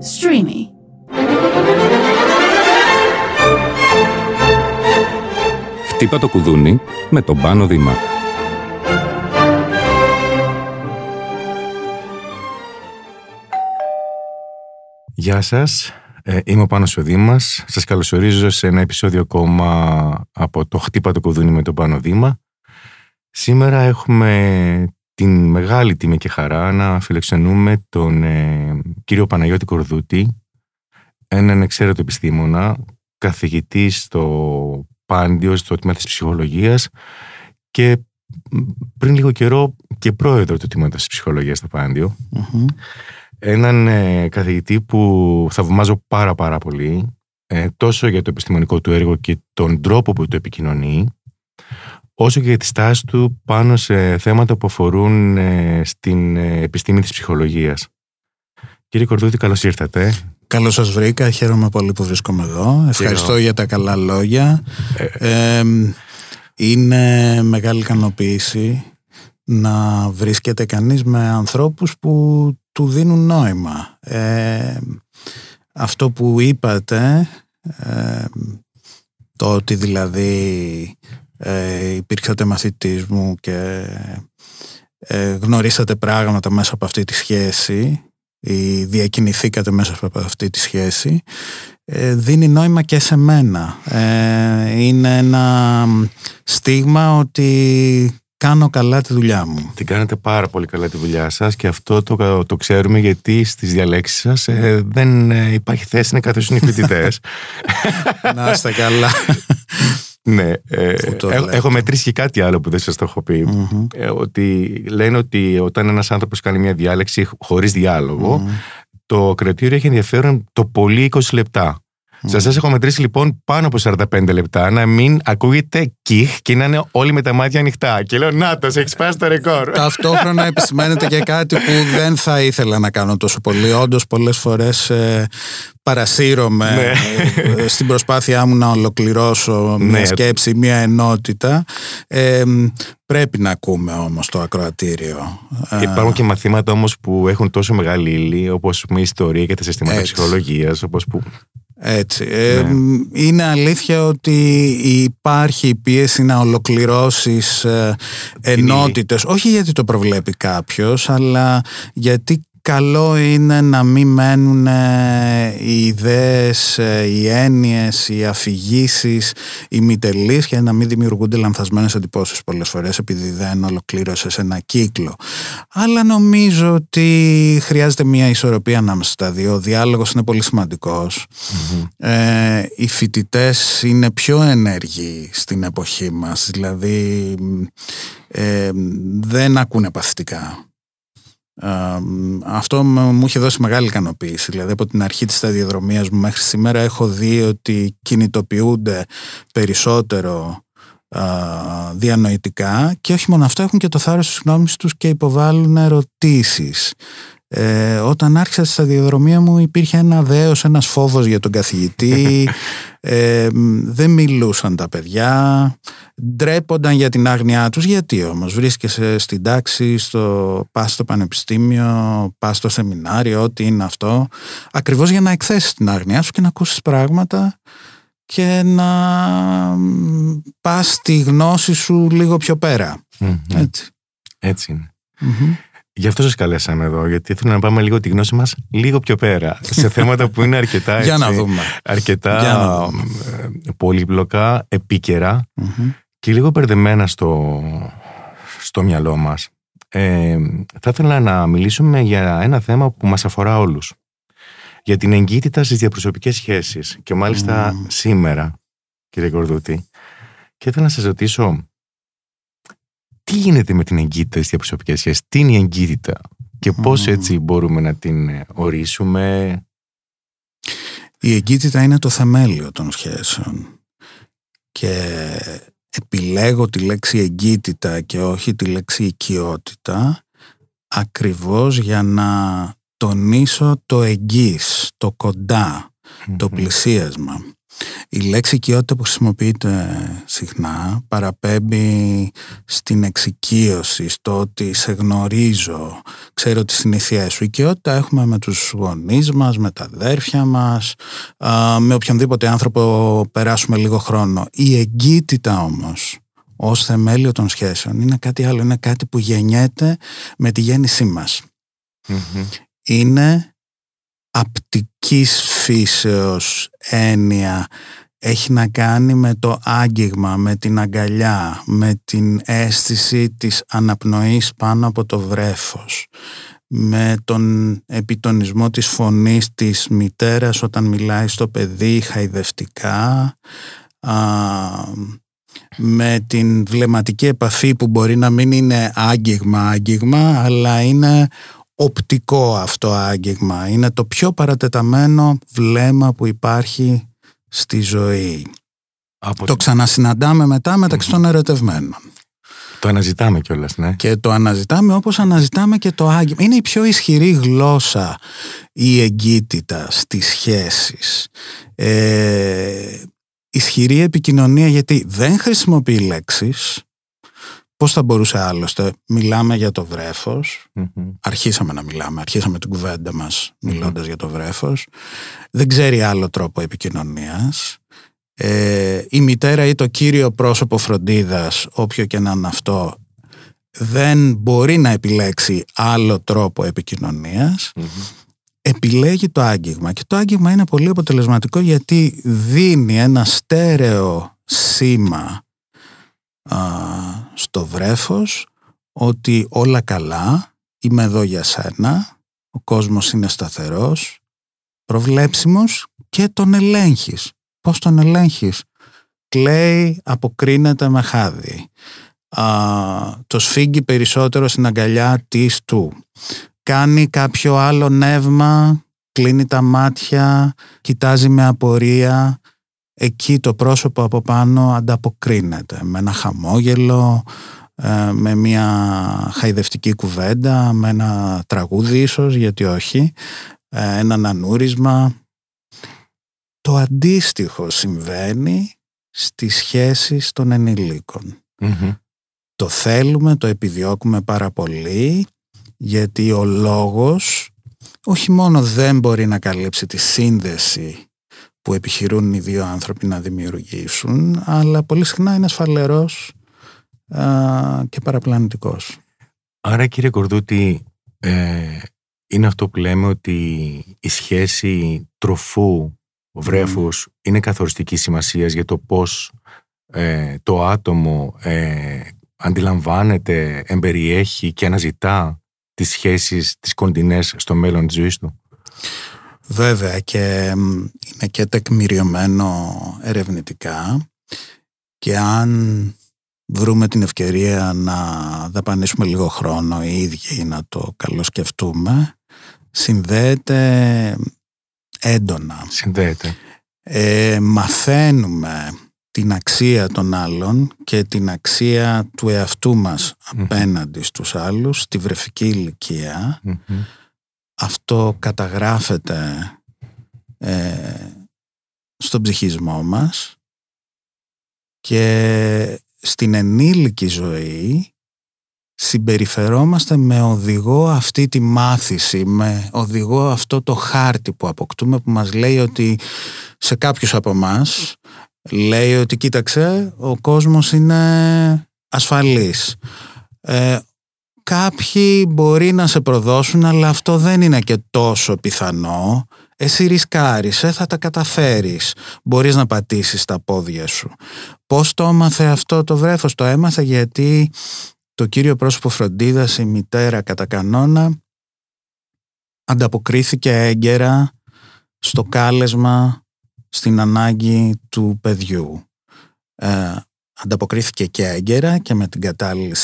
Streamy. Χτύπα το κουδούνι με τον Πάνο Δήμα. Γεια σας, ε, είμαι ο Πάνος ο Δήμας. Σας καλωσορίζω σε ένα επεισόδιο ακόμα από το Χτύπα το κουδούνι με τον Πάνο Δήμα. Σήμερα έχουμε την μεγάλη τιμή και χαρά να φιλεξενούμε τον ε, κύριο Παναγιώτη Κορδούτη, έναν εξαίρετο επιστήμονα, καθηγητή στο Πάντιο, στο τμήμα της ψυχολογίας και πριν λίγο καιρό και πρόεδρο του τμήματος της ψυχολογίας στο παντιο Έναν ε, καθηγητή που θαυμάζω πάρα πάρα πολύ, ε, τόσο για το επιστημονικό του έργο και τον τρόπο που το επικοινωνεί, όσο και για τη στάση του πάνω σε θέματα που αφορούν ε, στην ε, επιστήμη της ψυχολογίας. Κύριε Κορδούτη, καλώς ήρθατε. Καλώς σας βρήκα, χαίρομαι πολύ που βρίσκομαι εδώ. Ευχαριστώ για τα καλά λόγια. Ε, είναι μεγάλη ικανοποίηση να βρίσκεται κανείς με ανθρώπους που του δίνουν νόημα. αυτό που είπατε, το ότι δηλαδή ε, υπήρξατε μαθητής μου και ε, γνωρίσατε πράγματα μέσα από αυτή τη σχέση ή διακινηθήκατε μέσα από αυτή τη σχέση ε, δίνει νόημα και σε μένα. Ε, είναι ένα στίγμα ότι κάνω καλά τη δουλειά μου. Την κάνετε πάρα πολύ καλά τη δουλειά σας και αυτό το, το ξέρουμε γιατί στις διαλέξεις σας ε, δεν υπάρχει θέση να καθίσουν οι φοιτητές. να είστε καλά. Ναι, ε, έχω μετρήσει και κάτι άλλο που δεν σας το έχω πει. Ε, ότι λένε ότι όταν ένας άνθρωπος κάνει μια διάλεξη χωρίς το κρατήριο έχει ενδιαφέρον το πολύ 20 λεπτά. Mm. Σας έχω μετρήσει λοιπόν πάνω από 45 λεπτά να μην ακούγεται κιχ και να είναι όλοι με τα μάτια ανοιχτά. Και λέω, Να το, έχεις σπάσει το ρεκόρ. Ταυτόχρονα επισημαίνεται και κάτι που δεν θα ήθελα να κάνω τόσο πολύ. Όντως, πολλές φορές ε, παρασύρωμαι ναι. Ε, στην προσπάθειά μου να ολοκληρώσω μια ναι. σκέψη, μια ενότητα. Ε, πρέπει να ακούμε όμως το ακροατήριο. Υπάρχουν και μαθήματα όμως που έχουν τόσο μεγάλη ύλη όπως η ιστορία και τα συστήματα ψυχολογίας όπως που έτσι. Ε, ναι. είναι αλήθεια ότι υπάρχει πίεση να ολοκληρώσεις ε, ενότητες, όχι γιατί το προβλέπει κάποιος, αλλά γιατί καλό είναι να μην μένουν ε, οι ιδέες, ε, οι έννοιες, οι αφηγήσεις, οι μητελείς και να μην δημιουργούνται λανθασμένες εντυπώσεις πολλές φορές επειδή δεν ολοκλήρωσε ένα κύκλο. Αλλά νομίζω ότι χρειάζεται μια ισορροπία ανάμεσα στα δύο. Ο διάλογος είναι πολύ Ε, οι φοιτητές είναι πιο ενέργοι στην εποχή μας, δηλαδή ε, δεν ακούνε παθητικά αυτό μου είχε δώσει μεγάλη ικανοποίηση. Δηλαδή από την αρχή της σταδιοδρομίας μου μέχρι σήμερα έχω δει ότι κινητοποιούνται περισσότερο διανοητικά και όχι μόνο αυτό έχουν και το θάρρος της γνώμης τους και υποβάλλουν ερωτήσεις. Ε, όταν άρχισα στη σταδιοδρομία μου υπήρχε ένα δέος, ένας φόβος για τον καθηγητή. Ε, δεν μιλούσαν τα παιδιά. Ντρέπονταν για την άγνοιά τους. Γιατί όμως βρίσκεσαι στην τάξη στο, πας στο πανεπιστήμιο πας στο σεμινάριο ό,τι είναι αυτό. Ακριβώς για να εκθέσεις την άγνοιά σου και να ακούσεις πράγματα και να πας τη γνώση σου λίγο πιο περα έτσι. έτσι είναι Γι' αυτό σας καλέσαμε εδώ, γιατί θέλω να πάμε λίγο τη γνώση μας λίγο πιο πέρα. σε θέματα που είναι αρκετά. Έτσι, Για να δούμε. Αρκετά να ε, πολύπλοκα, και λίγο περδεμένα στο, στο μυαλό μας. Ε, θα ήθελα να μιλήσουμε για ένα θέμα που μας αφορά όλους. Για την εγκύτητα στις διαπροσωπικές σχέσεις. Και μάλιστα σήμερα, κύριε Κορδούτη. Και ήθελα να σας ρωτήσω, τι γίνεται με την εγκύτητα στις διαπροσωπικές σχέσεις, τι είναι η εγκύτητα; Και πώς έτσι μπορούμε να την ε, ορίσουμε; Η εγκύτητα είναι το θεμέλιο των σχέσεων και επιλέγω τη λέξη εγκύτητα και όχι τη λέξη οικειότητα ακριβώς για να τονίσω το εγγύς, το κοντά, το πλησίασμα. Η λέξη οικειότητα που χρησιμοποιείται συχνά παραπέμπει στην εξοικείωση, στο ότι σε γνωρίζω, ξέρω τις συνήθειές σου. Η οικειότητα έχουμε με τους γονείς μας, με τα αδέρφια μας, με οποιονδήποτε άνθρωπο περάσουμε λίγο χρόνο. Η εγκύτητα όμως ως θεμέλιο των σχέσεων είναι κάτι άλλο, είναι κάτι που γεννιέται με τη γέννησή μας. Είναι απτικής φύσεως έννοια έχει να κάνει με το άγγιγμα, με την αγκαλιά, με την αίσθηση της αναπνοής πάνω από το βρέφος, με τον επιτονισμό της φωνής της μητέρας όταν μιλάει στο παιδί χαϊδευτικά, με την βλεμματική επαφή που μπορεί να μην είναι άγγιγμα άγγιγμα αλλά είναι οπτικό αυτό άγγιγμα. Είναι το πιο παρατεταμένο βλέμμα που υπάρχει στη ζωή. Το ξανασυναντάμε μετά μεταξύ των ερωτευμένων. Το αναζητάμε κιόλας, ναι. Και το αναζητάμε όπως αναζητάμε και το άγγιγμα. Είναι η πιο ισχυρή γλώσσα η εγκύτητα στις σχέσεις. Ε, ισχυρή επικοινωνία γιατί δεν χρησιμοποιεί λέξεις, Πώς θα μπορούσε άλλωστε, μιλάμε για το βρεφος αρχίσαμε να μιλάμε, αρχίσαμε την κουβέντα μας για το βρέφος, δεν ξέρει άλλο τρόπο επικοινωνίας, ε, η μητέρα ή το κύριο πρόσωπο φροντίδας, όποιο και να είναι αυτό, δεν μπορεί να επιλέξει άλλο τρόπο επιλέγει το άγγιγμα και το άγγιγμα είναι πολύ αποτελεσματικό γιατί δίνει ένα στέρεο σήμα στο βρέφος ότι όλα καλά, είμαι εδώ για σένα, ο κόσμος είναι σταθερός, προβλέψιμος και τον ελέγχεις. Πώς τον ελέγχεις; Κλαίει, αποκρίνεται με χάδι. το σφίγγει περισσότερο στην αγκαλιά της του. Κάνει κάποιο άλλο νεύμα, κλείνει τα μάτια, κοιτάζει με απορία, εκεί το πρόσωπο από πάνω ανταποκρίνεται με ένα χαμόγελο, ε, με μια χαϊδευτική κουβέντα, με ένα τραγούδι ίσως, γιατί όχι, ε, ένα ανούρισμα. Το αντίστοιχο συμβαίνει στις σχέσεις των ενηλικων Το θέλουμε, το επιδιώκουμε πάρα πολύ, γιατί ο λόγος όχι μόνο δεν μπορεί να καλύψει τη σύνδεση που επιχειρούν οι δύο άνθρωποι να δημιουργήσουν, αλλά πολύ συχνά είναι ασφαλερός και παραπλανητικός. Άρα κύριε Κορδούτη, ε, είναι αυτό που λέμε ότι η σχέση τροφού βρέφους είναι καθοριστική σημασίας για το πώς ε, το άτομο ε, αντιλαμβάνεται, εμπεριέχει και αναζητά τις σχέσεις, τις κοντινές στο μέλλον της ζωής του. Βέβαια και είναι και τεκμηριωμένο ερευνητικά και αν βρούμε την ευκαιρία να δαπανίσουμε λίγο χρόνο οι ίδιοι να το καλοσκεφτούμε συνδέεται έντονα. Συνδέεται. Ε, μαθαίνουμε την αξία των άλλων και την αξία του εαυτού μας απέναντι στους άλλους στη βρεφική αυτό καταγράφεται ε, στον ψυχισμό μας και στην ενήλικη ζωή συμπεριφερόμαστε με οδηγό αυτή τη μάθηση, με οδηγό αυτό το χάρτη που αποκτούμε που μας λέει ότι σε κάποιους από μας λέει ότι κοίταξε ο κόσμος είναι ασφαλής. Ε, Κάποιοι μπορεί να σε προδώσουν αλλά αυτό δεν είναι και τόσο πιθανό. Εσύ ρισκάρεις, ε, θα τα καταφέρεις. Μπορείς να πατήσεις τα πόδια σου. Πώς το έμαθε αυτό το βρέφος; Το έμαθε γιατί το κύριο πρόσωπο φροντίδας, η μητέρα κατά κανόνα, ανταποκρίθηκε έγκαιρα στο κάλεσμα, στην ανάγκη του παιδιού. Ε, ανταποκρίθηκε και έγκαιρα και με την κατάλληλη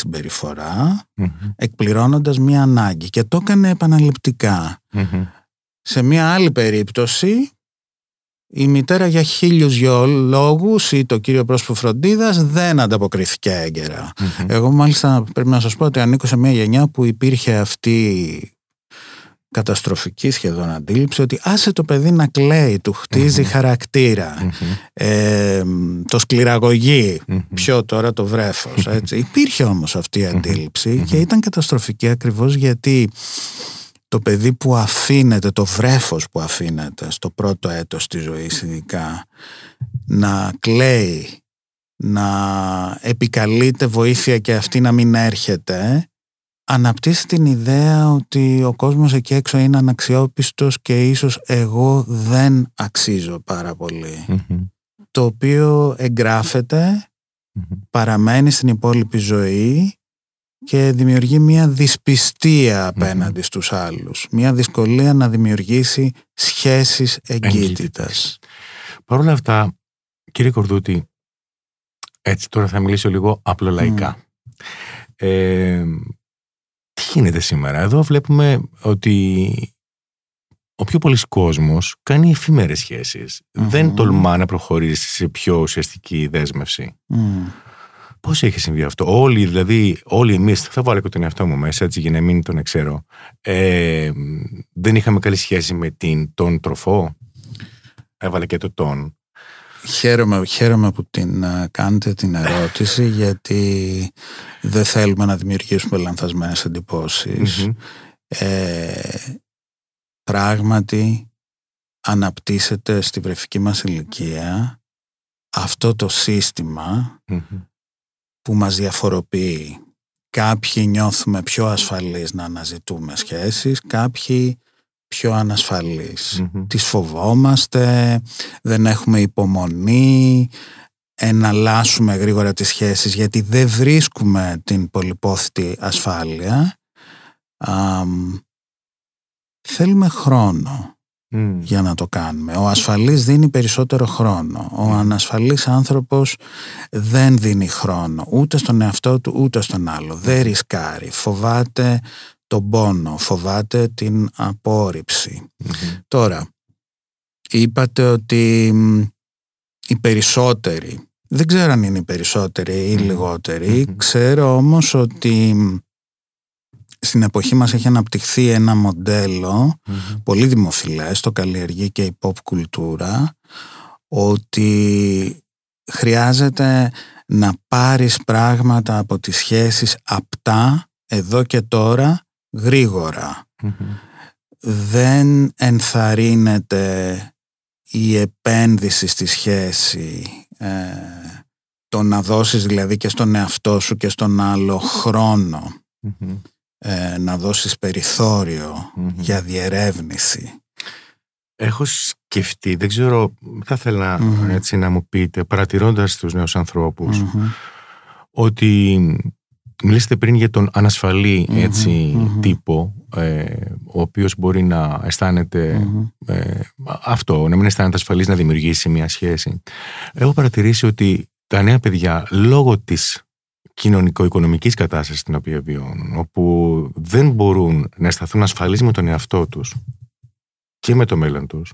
εκπληρώνοντας μία ανάγκη και το έκανε Σε μία άλλη περίπτωση η μητέρα για χίλιους δυο λόγους ή το κύριο πρόσωπο φροντίδας δεν ανταποκρίθηκε Εγώ μάλιστα πρέπει να σας πω ότι ανήκω σε μία γενιά που υπήρχε αυτή καταστροφική σχεδόν αντίληψη ότι άσε το παιδί να κλαίει, του χτιζει χαρακτήρα, ε, το σκληραγωγεί, πιο τώρα το βρέφος. Έτσι. Υπήρχε όμως αυτή η αντίληψη και ήταν καταστροφική ακριβώς γιατί το παιδί που αφήνεται, το βρέφος που αφήνεται στο πρώτο έτος της ζωής ειδικά να κλαίει, να επικαλείται βοήθεια και αυτή να μην έρχεται αναπτύσσει την ιδέα ότι ο κόσμος εκεί έξω είναι αναξιόπιστος και ίσως εγώ δεν αξίζω πάρα Το οποίο παραμένει στην υπόλοιπη ζωή και δημιουργεί μια δυσπιστία απέναντι στους άλλους. Μια δυσκολία να δημιουργήσει σχέσεις εγκύτητας. Παρ' όλα αυτά, κύριε Κορδούτη, έτσι τώρα θα μιλήσω λίγο απλολαϊκά. Ε, τι γίνεται σήμερα; Εδώ βλέπουμε ότι ο πιο πολλής κόσμος κάνει εφήμερες Δεν τολμά να προχωρήσει σε πιο ουσιαστική δέσμευση. Πώς έχει συμβεί αυτό; Όλοι, δηλαδή, όλοι εμείς, θα βάλω και τον εαυτό μου μέσα, έτσι για να μην τον ξέρω, ε, δεν είχαμε καλή σχέση με την, τον τροφό. Έβαλε και το τον. Χαίρομαι, χαίρομαι που την κάνετε την ερώτηση γιατί δεν θέλουμε να δημιουργήσουμε λανθασμένες Ε, πράγματι αναπτύσσεται στη βρεφική μας ηλικία αυτό το συστημα που μας διαφοροποιεί. Κάποιοι νιώθουμε πιο ασφαλείς να αναζητούμε σχέσεις, κάποιοι πιο ανασφαλείς. Τις φοβόμαστε, δεν έχουμε υπομονή, εναλλάσσουμε γρήγορα τις σχέσεις γιατί δεν βρίσκουμε την πολυπόθητη ασφάλεια. θέλουμε χρόνο για να το κάνουμε. Ο ασφαλής δίνει περισσότερο χρόνο. Ο ανασφαλής άνθρωπος δεν δίνει χρόνο ούτε στον εαυτό του ούτε στον άλλο. Δεν ρισκάρει. Φοβάται τον πόνο, φοβάται την απορριψη Τώρα, είπατε ότι οι περισσότεροι, δεν ξέρω αν είναι οι περισσότεροι ή λιγότεροι, ξέρω όμως ότι στην εποχή μας έχει αναπτυχθεί ένα πολύ δημοφιλές, το καλλιεργεί και η pop κουλτούρα, ότι χρειάζεται να πάρεις πράγματα από τις σχέσεις απτά, εδώ και τώρα, γρηγορα Δεν ενθαρρύνεται η επένδυση στη σχέση, ε, το να δώσεις δηλαδή και στον εαυτό σου και στον άλλο ε, να δώσεις για διερεύνηση. Έχω σκεφτεί, δεν ξέρω, θα ήθελα έτσι να μου πείτε, παρατηρώντας τους νέους ότι μιλήσατε πριν για τον ανασφαλή τύπο, ε, ο οποίος μπορεί να αισθάνεται ε, αυτό, να μην αισθάνεται ασφαλής να δημιουργήσει μια σχέση. Έχω παρατηρήσει ότι τα νέα παιδιά, λόγω της κοινωνικο-οικονομικής κατάστασης στην οποία βιώνουν, όπου δεν μπορούν να αισθανθούν ασφαλείς με τον εαυτό τους και με το μέλλον τους,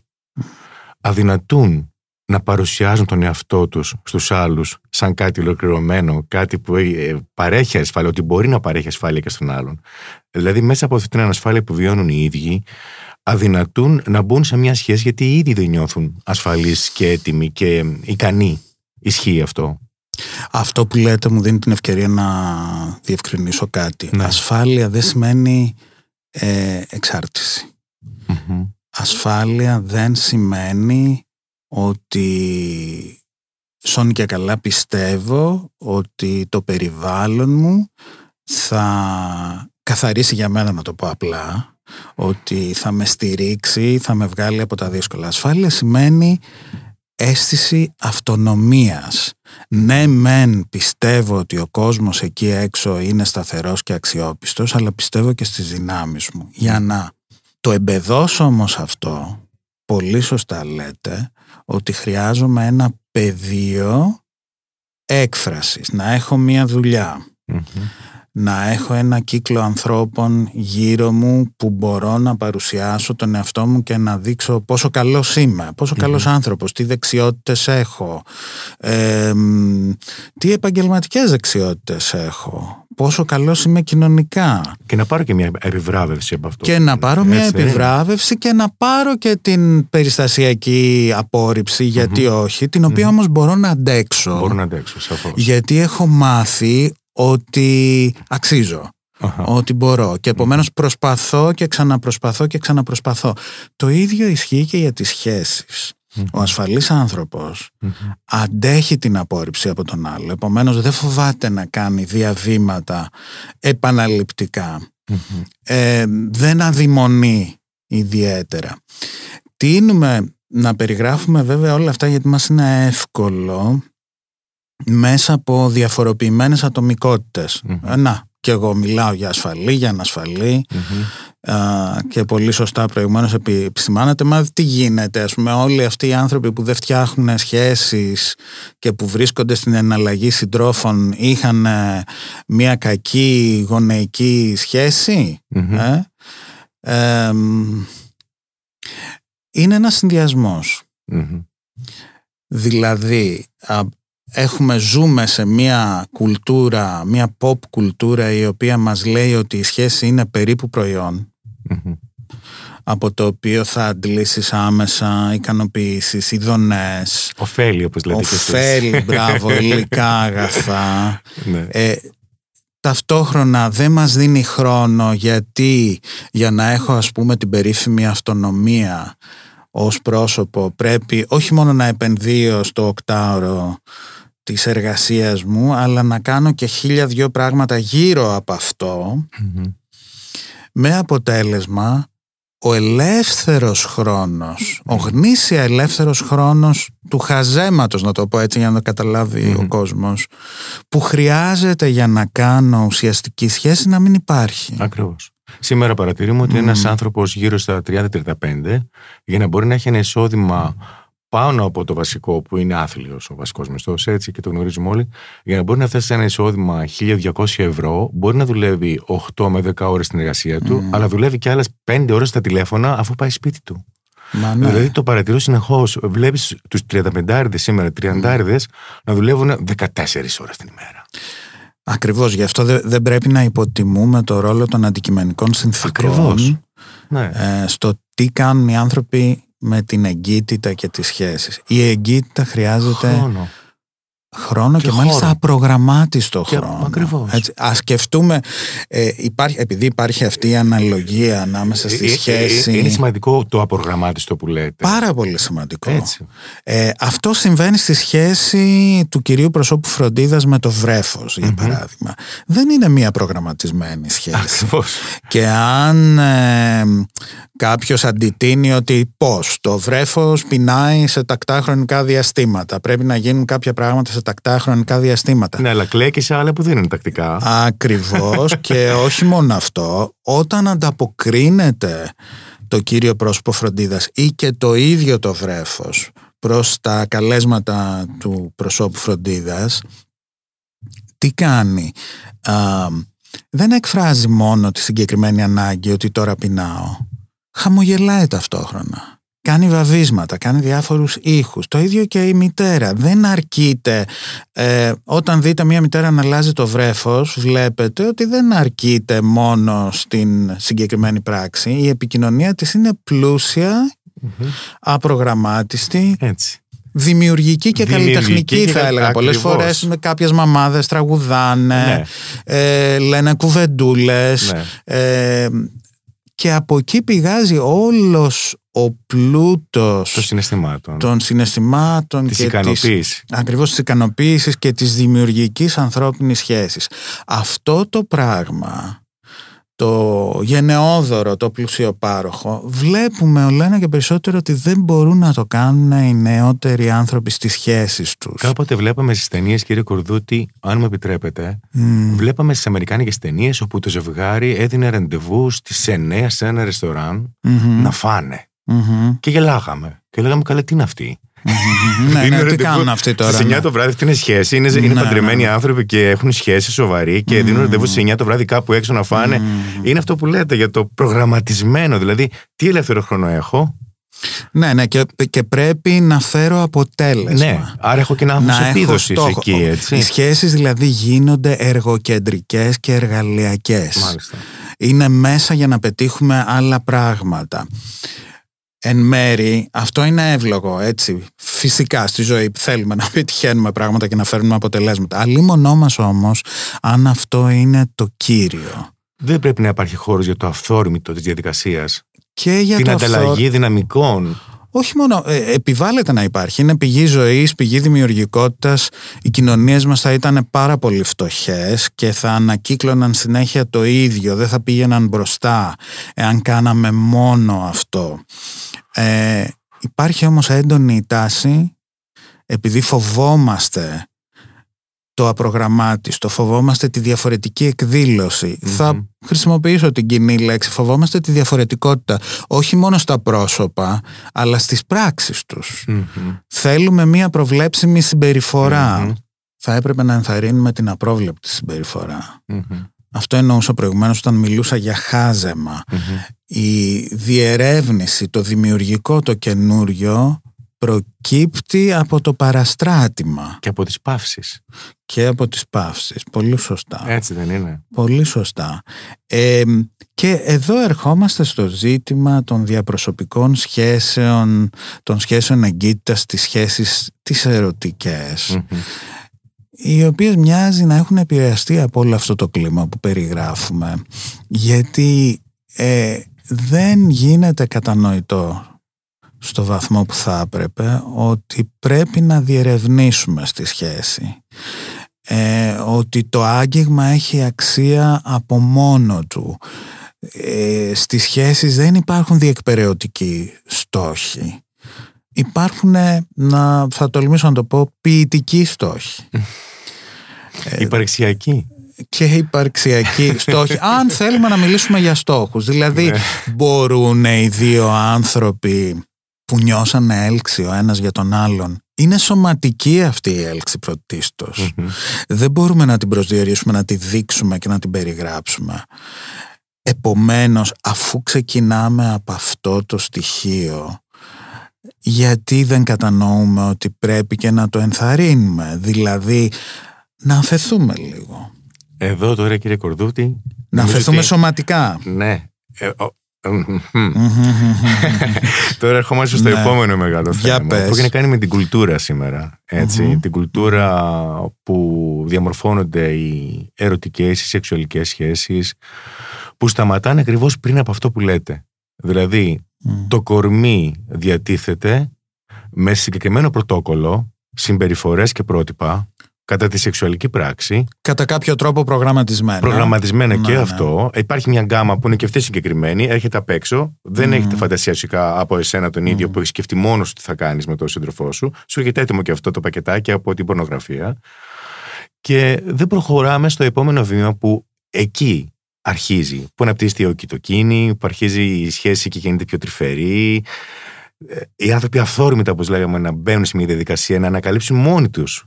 αδυνατούν να παρουσιάζουν τον εαυτό τους στους άλλους σαν κάτι ολοκληρωμένο, κάτι που ε, παρέχει ασφάλεια, ότι μπορεί να παρέχει ασφάλεια και στον άλλον. Δηλαδή μέσα από αυτή την ανασφάλεια που βιώνουν οι ίδιοι, αδυνατούν να μπουν σε μια σχέση γιατί οι ίδιοι δεν νιώθουν ασφαλείς και έτοιμοι και ικανοί. Ισχύει αυτό. Αυτό που λέτε μου δίνει την ευκαιρία να διευκρινίσω κάτι. Ναι. Ασφάλεια δεν σημαίνει ε, εξαρτηση Ασφάλεια δεν σημαίνει ότι σώνει και καλά πιστεύω ότι το περιβάλλον μου θα καθαρίσει για μένα να το πω απλά ότι θα με στηρίξει, θα με βγάλει από τα δύσκολα. Ασφάλεια σημαίνει αίσθηση αυτονομίας. Ναι μεν πιστεύω ότι ο κόσμος εκεί έξω είναι σταθερός και αξιόπιστος αλλά πιστεύω και στις δυνάμεις μου. Για να το εμπεδώσω όμως αυτό, πολύ σωστά λέτε, ότι χρειάζομαι ένα πεδίο έκφρασης, να έχω μία δουλειά, να έχω ένα κύκλο ανθρώπων γύρω μου που μπορώ να παρουσιάσω τον εαυτό μου και να δείξω πόσο καλός είμαι, πόσο mm καλός άνθρωπος, τι δεξιότητες έχω, τι επαγγελματικές δεξιότητες έχω, πόσο καλός είμαι κοινωνικά. Και να πάρω και μια επιβράβευση από αυτό. Και να πάρω μια επιβράβευση και να πάρω και την περιστασιακή απόρριψη, γιατί όχι, την οποία όμως μπορώ να αντέξω. Μπορώ να αντέξω, σαφώς. Γιατί έχω μάθει ότι αξίζω. Ότι μπορώ. Και επομένως προσπαθώ και ξαναπροσπαθώ και ξαναπροσπαθώ. Το ίδιο ισχύει και για τις σχέσεις. Ο ασφαλής αντέχει την απόρριψη από τον άλλο. Επομένως δεν φοβάται να κάνει διαβήματα επαναληπτικά. Ε, δεν αδειμονεί ιδιαίτερα. Τίνουμε να περιγράφουμε βέβαια όλα αυτά γιατί μας είναι εύκολο μέσα από διαφοροποιημένες Να, και εγώ μιλάω για ασφαλή, για ανασφαλή και πολύ σωστά προηγουμένως επισημάνατε μα τι γίνεται ας πούμε όλοι αυτοί οι άνθρωποι που δεν φτιάχνουν σχέσεις και που βρίσκονται στην εναλλαγή συντρόφων είχαν ε, μια κακή γονεϊκή ε; είναι ένας συνδυασμός. Δηλαδή έχουμε ζούμε σε μια κουλτούρα, μια pop κουλτούρα η οποία μας λέει ότι η σχέση είναι περίπου από το οποίο θα αντλήσεις άμεσα ικανοποιήσεις, ειδονές. Οφέλη όπως λέτε Οφέλη, μπράβο, υλικά αγαθά. Ναι. Ε, ταυτόχρονα δεν μας δίνει χρόνο γιατί για να έχω ας πούμε την περίφημη αυτονομία ως πρόσωπο πρέπει όχι μόνο να επενδύω στο οκτάωρο της εργασίας μου αλλά να κάνω και χίλια δυο πράγματα γύρω από με αποτέλεσμα ο ελεύθερος χρόνος, ο γνήσια ελεύθερος χρόνος του χαζέματος, να το πω έτσι για να το καταλαβει ο κόσμος, που χρειάζεται για να κάνω ουσιαστική σχέση να μην υπάρχει. Ακριβώς. Σήμερα παρατηρούμε ότι mm. ένας άνθρωπος γύρω στα 30-35 για να μπορεί να έχει ένα εισόδημα πάνω από το βασικό που είναι άθλιος ο βασικός μισθός έτσι και το γνωρίζουμε όλοι για να μπορεί να φτάσει σε ένα εισόδημα 1200 ευρώ μπορεί να δουλεύει 8 με 10 ώρες στην εργασία του αλλά δουλεύει και άλλες 5 ώρες στα τηλέφωνα αφού πάει σπίτι του. Μα, ναι. Δηλαδή το παρατηρώ συνεχώς. Βλέπεις τους 35 σήμερα, 30 να δουλεύουν 14 ώρες την ημέρα. Ακριβώς. Γι' αυτό δεν πρέπει να υποτιμούμε το ρόλο των αντικειμενικών συνθήκων. Ακριβώς. Ναι. Ε, στο τι κάνουν οι άνθρωποι με την εγκύτητα και τις σχέσεις. Η εγκύτητα χρειάζεται χρόνο, χρόνο και, μάλιστα απρογραμμάτιστο χρόνο. Ακριβώς. Έτσι, ας σκεφτούμε, ε, υπάρχει, επειδή υπάρχει αυτή η αναλογία ανάμεσα στη ε, ε, σχέση... είναι σημαντικό το απρογραμμάτιστο που λέτε. Πάρα πολύ σημαντικό. Έτσι. αυτό συμβαίνει στη σχέση του κυρίου προσώπου φροντίδας με το βρέφος, για παράδειγμα. Δεν είναι μία προγραμματισμένη σχέση. Ακριβώς. Και αν Κάποιος αντιτείνει ότι πώς το βρέφος πεινάει σε τακτά χρονικά διαστήματα. Πρέπει να γίνουν κάποια πράγματα σε τακτά χρονικά διαστήματα. Ναι, αλλά κλαίει και σε άλλα που δεν είναι τακτικά. Ακριβώς. και όχι μόνο αυτό. Όταν ανταποκρίνεται το κύριο πρόσωπο φροντίδας ή και το ίδιο το βρέφος προς τα καλέσματα του προσώπου φροντίδας τι κάνει; Δεν εκφράζει μόνο τη συγκεκριμένη ανάγκη ότι τώρα πεινάω χαμογελάει ταυτόχρονα. Κάνει βαβίσματα, κάνει διάφορους ήχους. Το ίδιο και η μητέρα. Δεν αρκείται. Ε, όταν δείτε μια μητέρα να αλλάζει το βρέφος, βλέπετε ότι δεν αρκείται μόνο στην συγκεκριμένη πράξη. Η επικοινωνία της είναι πλούσια, απρογραμμάτιστη. Έτσι δημιουργική και καλλιτεχνική θα έλεγα πολλές φορές με κάποιες μαμάδες τραγουδάνε ναι. ε, λένε κουβεντούλες ναι. ε, και από εκεί πηγάζει όλος ο πλούτος των συναισθημάτων, των συναισθημάτων της και ικανοποίησης. Της, ακριβώς της ικανοποίησης και της δημιουργικής ανθρώπινης σχέσης. Αυτό το πράγμα το γενναιόδωρο, το πλουσιοπάροχο, βλέπουμε όλο ένα και περισσότερο ότι δεν μπορούν να το κάνουν οι νεότεροι άνθρωποι στις σχέσεις τους. Κάποτε βλέπαμε στις ταινίες, κύριε Κορδούτη, αν μου επιτρέπετε, mm. βλέπαμε στις αμερικάνικες ταινίες όπου το ζευγάρι έδινε ραντεβού στις 9 σε ένα ρεστοράν mm-hmm. να φάνε. Mm-hmm. Και γελάγαμε. Και λέγαμε, καλά, τι είναι αυτή; ναι, ναι, τι κάνουν αυτοί τώρα. Στι 9 ναι. το βράδυ αυτή είναι σχέση. Είναι, είναι Ναι, παντρεμένοι ναι. άνθρωποι και έχουν σχέση σοβαροί και δίνουν ραντεβού στι 9 το βράδυ κάπου έξω να φάνε. Είναι αυτό που λέτε για το προγραμματισμένο. Δηλαδή, τι ελεύθερο χρόνο έχω; Ναι, ναι, και, και πρέπει να φέρω αποτέλεσμα. Ναι, άρα έχω και ένα άγχος να έχω επίδοσης στόχο. εκεί, Οι έτσι. σχέσεις δηλαδή γίνονται εργοκεντρικές και εργαλειακές. Μάλιστα. Είναι μέσα για να πετύχουμε άλλα πράγματα. Εν μέρη, αυτό είναι εύλογο, έτσι. Φυσικά στη ζωή θέλουμε να πετυχαίνουμε πράγματα και να φέρνουμε αποτελέσματα. Αλλήμονό μας όμως, αν αυτό είναι το κύριο. Δεν πρέπει να υπάρχει χώρος για το αυθόρμητο της διαδικασίας. Και για Την το ανταλλαγή αυθόρ- δυναμικών. Όχι μόνο, ε, επιβάλλεται να υπάρχει. Είναι πηγή ζωής, πηγή δημιουργικότητας. Οι κοινωνίες μας θα ήταν πάρα πολύ φτωχές και θα ανακύκλωναν συνέχεια το ίδιο. Δεν θα πήγαιναν μπροστά εάν κάναμε μόνο αυτό. Ε, υπάρχει όμως έντονη τάση επειδή φοβόμαστε το απρογραμμάτιστο, φοβόμαστε τη διαφορετική εκδήλωση. Θα χρησιμοποιήσω την κοινή λέξη, φοβόμαστε τη διαφορετικότητα, όχι μόνο στα πρόσωπα, αλλά στις πράξεις τους. Μμμ. Θέλουμε μία προβλέψιμη συμπεριφορά. Μμμ. Θα έπρεπε να ενθαρρύνουμε την απρόβλεπτη συμπεριφορά. Μμμ. Αυτό εννοούσα προηγουμένως όταν μιλούσα για χάζεμα. Μμμ. Η διερεύνηση, το δημιουργικό, το καινούριο προκύπτει από το παραστράτημα Και από τις παύσεις. και από τις παύσεις. Πολύ σωστά. Έτσι δεν είναι. Πολύ σωστά. Ε, και εδώ ερχόμαστε στο ζήτημα των διαπροσωπικών σχέσεων, των σχέσεων εγκύτητας, τις σχέσεις τις ερωτικές, Μμμ. οι οποίες μοιάζει να έχουν επηρεαστεί από όλο αυτό το κλίμα που περιγράφουμε, γιατί ε, δεν γίνεται κατανοητό στο βαθμό που θα έπρεπε ότι πρέπει να διερευνήσουμε στη σχέση ε, ότι το άγγιγμα έχει αξία από μόνο του. Ε, στις σχέσεις δεν υπάρχουν διεκπαιρεωτικοί στόχοι. Υπάρχουν, ε, να, θα τολμήσω να το πω, ποιητικοί στόχοι. Υπαρξιακή. και υπαρξιακοί στόχοι. Αν θέλουμε να μιλήσουμε για στόχους. Δηλαδή, μπορούν οι δύο άνθρωποι που νιώσανε έλξη ο ένας για τον άλλον. Είναι σωματική αυτή η έλξη πρωτίστως. Μμμ. Δεν μπορούμε να την προσδιορίσουμε, να τη δείξουμε και να την περιγράψουμε. Επομένως, αφού ξεκινάμε από αυτό το στοιχείο, γιατί δεν κατανοούμε ότι πρέπει και να το ενθαρρύνουμε, δηλαδή να αφαιθούμε λίγο. Εδώ τώρα κύριε Κορδούτη. Να νομίζω αφαιθούμε ότι- σωματικά. Ναι. Ε, ο- μμμ. Τώρα ερχόμαστε στο Ναι. επόμενο μεγάλο Για θέμα. πες. Που έχει να κάνει με την κουλτούρα σήμερα. Έτσι. Μμμ. Την κουλτούρα που διαμορφώνονται οι ερωτικές, οι σεξουαλικές σχέσεις που σταματάνε ακριβώς πριν από αυτό που λέτε. Δηλαδή, Μμ. το κορμί διατίθεται με συγκεκριμένο πρωτόκολλο, συμπεριφορές και πρότυπα κατά τη σεξουαλική πράξη Κατά κάποιο τρόπο προγραμματισμένα. προγραμματισμένα Ναι, και ναι. αυτό. Υπάρχει μια γκάμα που είναι και αυτή συγκεκριμένη, έρχεται απ' έξω. Δεν Μμμ. έχετε φαντασία ουσιαστικά από εσένα τον ίδιο Μμμ. που έχεις σκεφτεί μόνος τι θα κάνεις με τον σύντροφό σου. Σου έρχεται έτοιμο και αυτό το πακετάκι από την πορνογραφία. Και δεν προχωράμε στο επόμενο βήμα που εκεί αρχίζει. Που αναπτύσσεται η οκυτοκίνη, που αρχίζει η σχέση και γίνεται πιο τρυφερή. Ε, Οι άνθρωποι αυθόρμητα, όπως λέγαμε, να μπαίνουν σε μια διαδικασία να ανακαλύψουν μόνοι τους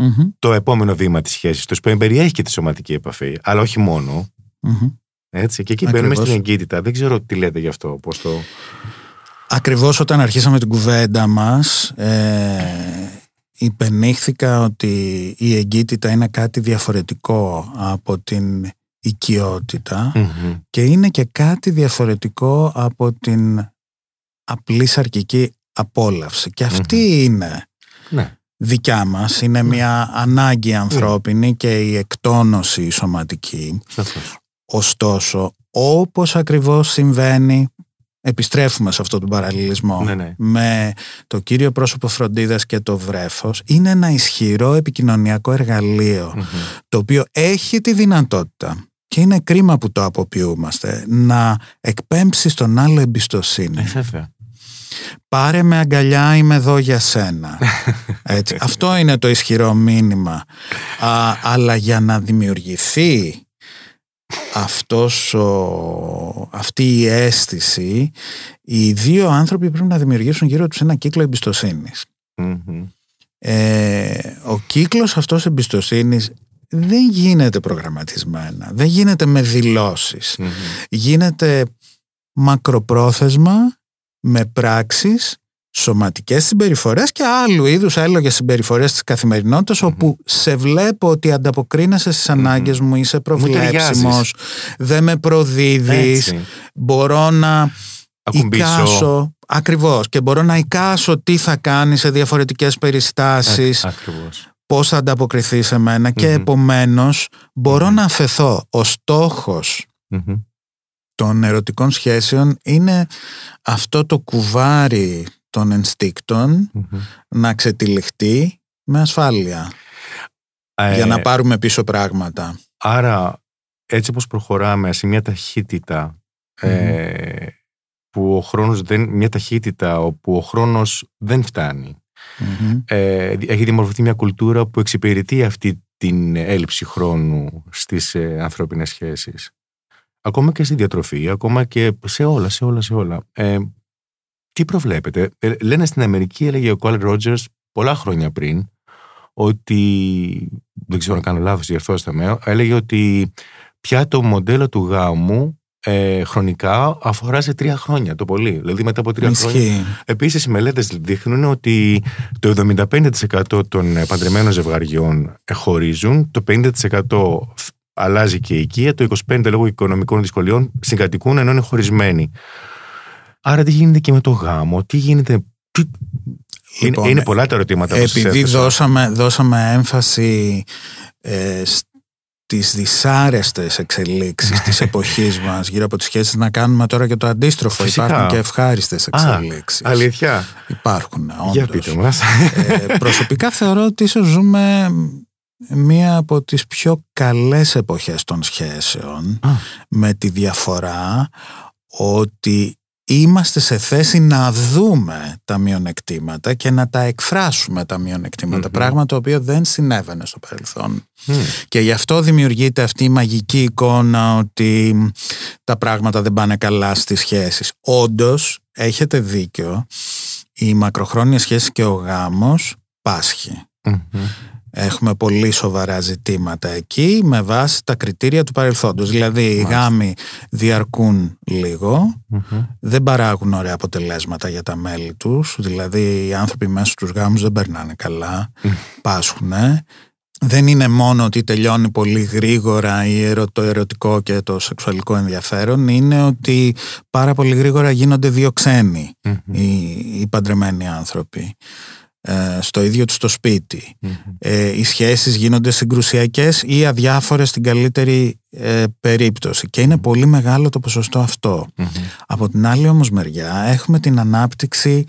Μμμ, το επόμενο βήμα της σχέσης τους, που εμπεριέχει και τη σωματική επαφή, αλλά όχι μόνο. μμμ. Έτσι, και εκεί μπαίνουμε Ακριβώς. στην εγκύτητα. Δεν ξέρω τι λέτε γι' αυτό, πώς το... Ακριβώς όταν αρχίσαμε την κουβέντα μας ε, υπενήχθηκα ότι η εγκύτητα είναι κάτι διαφορετικό από την οικειότητα Μμμ. και είναι και κάτι διαφορετικό από την απλή σαρκική απόλαυση. Και αυτή είναι Ναι. Δικιά μας, είναι μια ανάγκη ανθρώπινη και η εκτόνωση η σωματική. Σαφώς. Ωστόσο, όπως ακριβώς συμβαίνει, επιστρέφουμε σε αυτόν τον παραλληλισμό Ναι, ναι. με το κύριο πρόσωπο φροντίδας και το βρέφος, είναι ένα ισχυρό επικοινωνιακό εργαλείο, Μμμ. το οποίο έχει τη δυνατότητα και είναι κρίμα που το αποποιούμαστε, να εκπέμψει στον άλλο εμπιστοσύνη. Ε, βέβαια. Πάρε με αγκαλιά, είμαι εδώ για σένα. Έτσι. Αυτό είναι το ισχυρό μήνυμα. Α, αλλά για να δημιουργηθεί αυτός ο, αυτή η αίσθηση οι δύο άνθρωποι πρέπει να δημιουργήσουν γύρω τους ένα κύκλο εμπιστοσύνης. Ε, ο κύκλος αυτός εμπιστοσύνης δεν γίνεται προγραμματισμένα, δεν γίνεται με δηλωσεις Γίνεται μακροπρόθεσμα με πράξεις σωματικές συμπεριφορές και άλλου είδους έλογες συμπεριφορές της καθημερινοτητας όπου σε βλέπω ότι ανταποκρίνεσαι στις ανάγκες μου, είσαι προβλέψιμος, δεν με προδίδεις, μπορώ να εικάσω, ακριβώς, και μπορώ να εικάσω τι θα κάνει σε διαφορετικές περιστάσεις. Ακριβώς. πώς θα ανταποκριθείς σε μενα και επομένως να αφαιθώ. Ο στοχος των ερωτικών σχέσεων είναι αυτό το κουβάρι των ενστικτων να ξετυλιχτεί με ασφάλεια. Για να ε, πάρουμε πίσω πράγματα. Άρα έτσι όπως προχωράμε σε μια ταχύτητα ε, που ο χρόνος δεν, μια ταχύτητα όπου ο χρόνος δεν φτάνει. Ε, έχει δημορφωθεί μια κουλτούρα που εξυπηρετεί αυτή την έλλειψη χρόνου στις ε, ανθρώπινες σχέσεις. Ακόμα και στη διατροφή, ακόμα και σε όλα, σε όλα, σε όλα. Ε, τι προβλέπετε; Ε, λένε στην Αμερική, έλεγε ο Κόλ Ρότζερς πολλά χρόνια πριν, ότι, δεν ξέρω να κάνω λάθος, διορθώστε με, έλεγε ότι πια το μοντέλο του γάμου ε, χρονικά αφορά σε τρία χρόνια το πολύ. Δηλαδή μετά από τρία χρόνια. Επίσης, οι μελέτες δείχνουν ότι το 75% των παντρεμένων ζευγαριών χωρίζουν, το 50% αλλάζει και η οικία, το 25% λόγω οικονομικών δυσκολιών συγκατοικούν ενώ είναι χωρισμένοι. Άρα τι γίνεται και με το γάμο, τι γίνεται. Λοιπόν, είναι, πολλά τα ερωτήματα που Επειδή δώσαμε, δώσαμε έμφαση ε, τις δυσάρεστες εξελίξεις της εποχής μας γύρω από τις σχέσεις να κάνουμε τώρα και το αντίστροφο. Υπάρχουν και ευχάριστες εξελίξεις. Α, αλήθεια. Υπάρχουν, όντως. Για πείτε μας. Ε, προσωπικά θεωρώ ότι ίσως ζούμε μία από τις πιο καλές εποχές των σχέσεων με τη διαφορά ότι είμαστε σε θέση να δούμε τα μειονεκτήματα και να τα εκφράσουμε τα μειονεκτήματα, πράγμα το οποίο δεν συνέβαινε στο παρελθόν. Και γι' αυτό δημιουργείται αυτή η μαγική εικόνα ότι τα πράγματα δεν πάνε καλά στις σχέσεις. Όντως, έχετε δίκιο, η μακροχρόνια σχέση και ο γάμος πάσχει. Έχουμε πολύ σοβαρά ζητήματα εκεί με βάση τα κριτήρια του παρελθόντος. Δηλαδή οι γάμοι διαρκούν δεν παράγουν ωραία αποτελέσματα για τα μέλη τους, δηλαδή οι άνθρωποι μέσα στους γάμους δεν περνάνε καλά, πάσχουν. Δεν είναι μόνο ότι τελειώνει πολύ γρήγορα το ερωτικό και το σεξουαλικό ενδιαφέρον, είναι ότι πάρα πολύ γρήγορα γίνονται δύο οι, οι παντρεμένοι άνθρωποι. Ε, στο ίδιο τους το σπιτι ε, οι σχέσεις γίνονται συγκρουσιακές ή αδιάφορες στην καλύτερη ε, περίπτωση. Και είναι πολύ μεγάλο το ποσοστό Από την άλλη όμως μεριά έχουμε την ανάπτυξη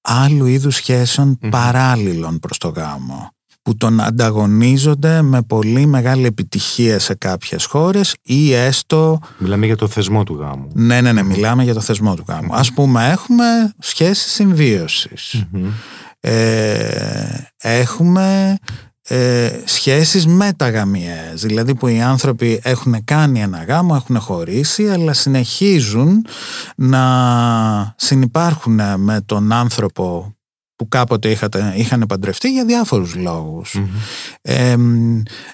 άλλου είδους σχέσεων παράλληλων προς το γάμο που τον ανταγωνίζονται με πολύ μεγάλη επιτυχία σε κάποιες χώρες ή έστω... Μιλάμε για το θεσμό του γάμου. Ναι, ναι, ναι, μιλάμε για το θεσμό του γάμου. Ας πούμε έχουμε σχέσεις συμβίωσης ε, έχουμε ε, σχέσεις μεταγαμιές δηλαδή που οι άνθρωποι έχουν κάνει ένα γάμο, έχουν χωρίσει αλλά συνεχίζουν να συνυπάρχουν με τον άνθρωπο που κάποτε είχατε, είχαν παντρευτεί για διάφορους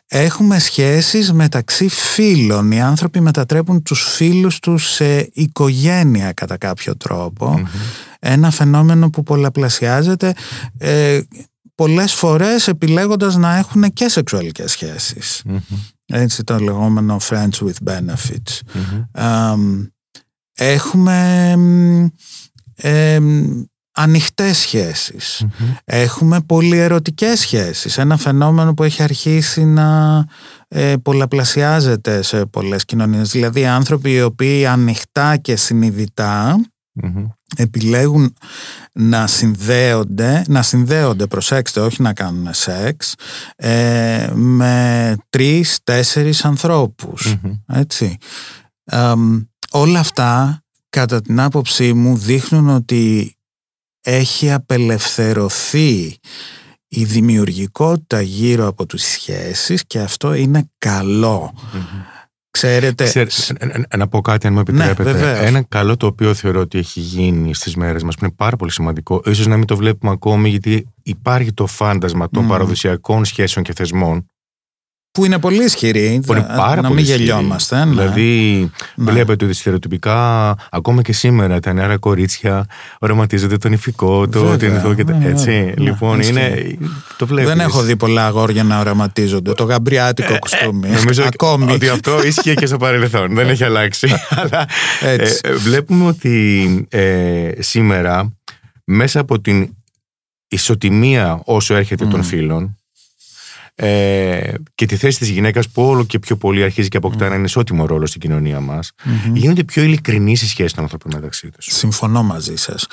έχουμε σχέσεις μεταξύ φίλων. Οι άνθρωποι μετατρέπουν τους φίλους τους σε οικογένεια κατά κάποιο Ένα φαινόμενο που πολλαπλασιάζεται ε, πολλές φορές επιλέγοντας να έχουν και σεξουαλικές Έτσι το λεγόμενο friends with benefits. έχουμε ανοιχτές σχέσεις. Έχουμε πολυερωτικές σχέσεις. Ένα φαινόμενο που έχει αρχίσει να ε, πολλαπλασιάζεται σε πολλές κοινωνίες. Δηλαδή άνθρωποι οι οποίοι ανοιχτά και συνειδητα επιλέγουν να συνδέονται, να συνδέονται, προσέξτε, όχι να κάνουν σεξ, ε, με τρεις, τέσσερις Έτσι. όλα αυτά, κατά την άποψή μου, δείχνουν ότι έχει απελευθερωθεί η δημιουργικότητα γύρω από τις σχέσεις και αυτό είναι Ξέρετε. Ξέρε, να πω κάτι, αν μου Ναι, επιτρέπετε. Ένα καλό το οποίο θεωρώ ότι έχει γίνει στις μέρες μας, που είναι πάρα πολύ σημαντικό, ίσως να μην το βλέπουμε ακόμη, γιατί υπάρχει το φάντασμα των Μμμ. παραδοσιακών σχέσεων και θεσμών. Που είναι πολύ ισχυρή. Που είναι να- πάρα να πολύ μην ισχυρή. γελιόμαστε. ναι. Δηλαδή, Ναι. βλέπετε ότι στερεοτυπικά, ακόμα και σήμερα, τα νεαρά κορίτσια οραματίζονται τον ηφικό, το Βέβαια, την εδώ και τα- ναι, Έτσι. ναι, λοιπόν, ισχύει. είναι. Το βλέπεις. Δεν έχω δει πολλά αγόρια να οραματίζονται. Το γαμπριάτικο κουστούμι. Ε, Νομίζω Ακόμη. ότι αυτό ίσχυε και στο παρελθόν. Δεν έχει αλλάξει. Αλλά Έτσι. ε, ε, βλέπουμε ότι ε, σήμερα μέσα από την ισοτιμία όσο έρχεται των Μμ. φίλων ε, και τη θέση της γυναίκας που όλο και πιο πολύ αρχίζει και αποκτά ένα ισότιμο ρόλο στην κοινωνία μας Μμμ. γίνονται πιο ειλικρινείς οι σχέσεις των ανθρώπων μεταξύ τους. Συμφωνώ μαζί σας.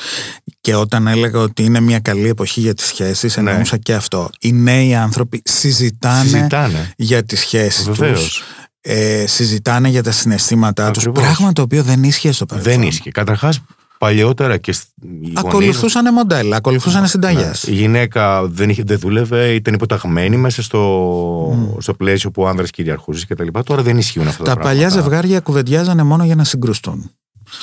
Και όταν έλεγα ότι είναι μια καλή εποχή για τις σχέσεις, Ναι. εννοούσα και αυτό. Οι νέοι άνθρωποι συζητάνε, Συζητάνε. για τις σχέσεις Βεβαίως. τους. Ε, συζητάνε για τα συναισθήματά τους. Ακριβώς. Πράγμα το οποίο δεν ίσχυε στο παρελθόν. Δεν ίσχυε. Καταρχάς παλιότερα και σ- οι γονείς- Ακολουθούσαν μοντέλα, ακολουθούσαν συνταγές. Ναι. Η γυναίκα δεν, είχε, δεν δούλευε, ήταν υποταγμένη μέσα στο, στο πλαίσιο που ο άνδρας κυριαρχούσε κτλ. Τώρα δεν ισχύουν αυτά τα, Τα παλιά πράγματα. ζευγάρια κουβεντιάζανε μόνο για να συγκρουστούν.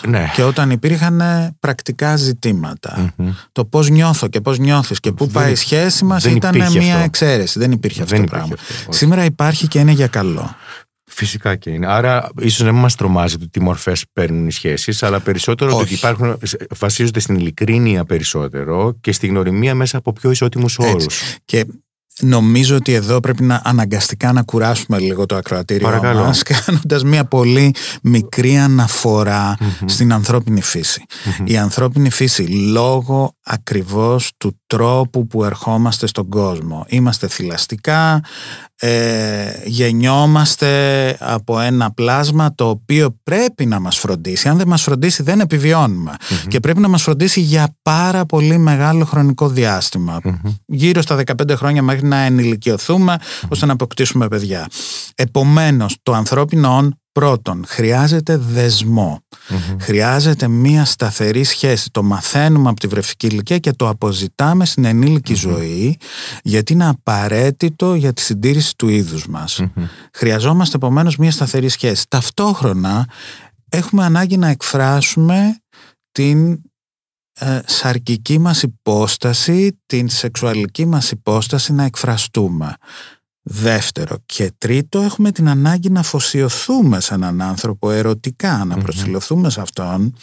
Ναι. Και όταν υπήρχαν πρακτικά ζητήματα, Μμμ. το πώς νιώθω και πώς νιώθεις και πού Δεν- πάει η σχέση μας δεν ήταν υπήρχε μια αυτό. εξαίρεση. Δεν υπήρχε αυτό Δεν το υπήρχε πράγμα. αυτό, όχι. Σήμερα υπάρχει και είναι για καλό. Φυσικά και είναι. Άρα, ίσως να μην μας τρομάζει το τι μορφές παίρνουν οι σχέσεις, αλλά περισσότερο Όχι. ότι υπάρχουν, βασίζονται στην ειλικρίνεια περισσότερο και στη γνωριμία μέσα από πιο ισότιμους όρους. Έτσι. Και νομίζω ότι εδώ πρέπει να αναγκαστικά να κουράσουμε λίγο το ακροατήριό Παρακαλώ. μας κάνοντας μια πολύ μικρή αναφορά στην ανθρώπινη φύση. Η ανθρώπινη φύση λόγω ακριβώς του τρόπου που ερχόμαστε στον κόσμο. Είμαστε θηλαστικά, ε, γεννιόμαστε από ένα πλάσμα το οποίο πρέπει να μας φροντίσει. Αν δεν μας φροντίσει δεν επιβιώνουμε. Και πρέπει να μας φροντίσει για πάρα πολύ μεγάλο χρονικό διάστημα. Γύρω στα 15 χρόνια μέχρι να ενηλικιωθούμε ώστε να αποκτήσουμε παιδιά. Επομένως το ανθρώπινο όν πρώτον χρειάζεται δεσμό. Χρειάζεται μία σταθερή σχέση. Το μαθαίνουμε από τη βρεφική ηλικία και το αποζητάμε στην ενήλικη ζωή γιατί είναι απαραίτητο για τη συντήρηση του είδους μας. Χρειαζόμαστε επομένως μία σταθερή σχέση. Ταυτόχρονα έχουμε ανάγκη να εκφράσουμε την ε, σαρκική μας υπόσταση, την σεξουαλική μας υπόσταση να εκφραστούμε. Δεύτερο και τρίτο έχουμε την ανάγκη να αφοσιωθούμε σε έναν άνθρωπο ερωτικά, να προσιλωθούμε σε αυτόν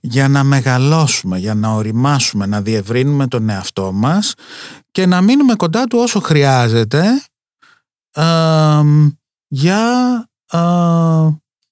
για να μεγαλώσουμε, για να οριμάσουμε, να διευρύνουμε τον εαυτό μας και να μείνουμε κοντά του όσο χρειάζεται εμ, για ε,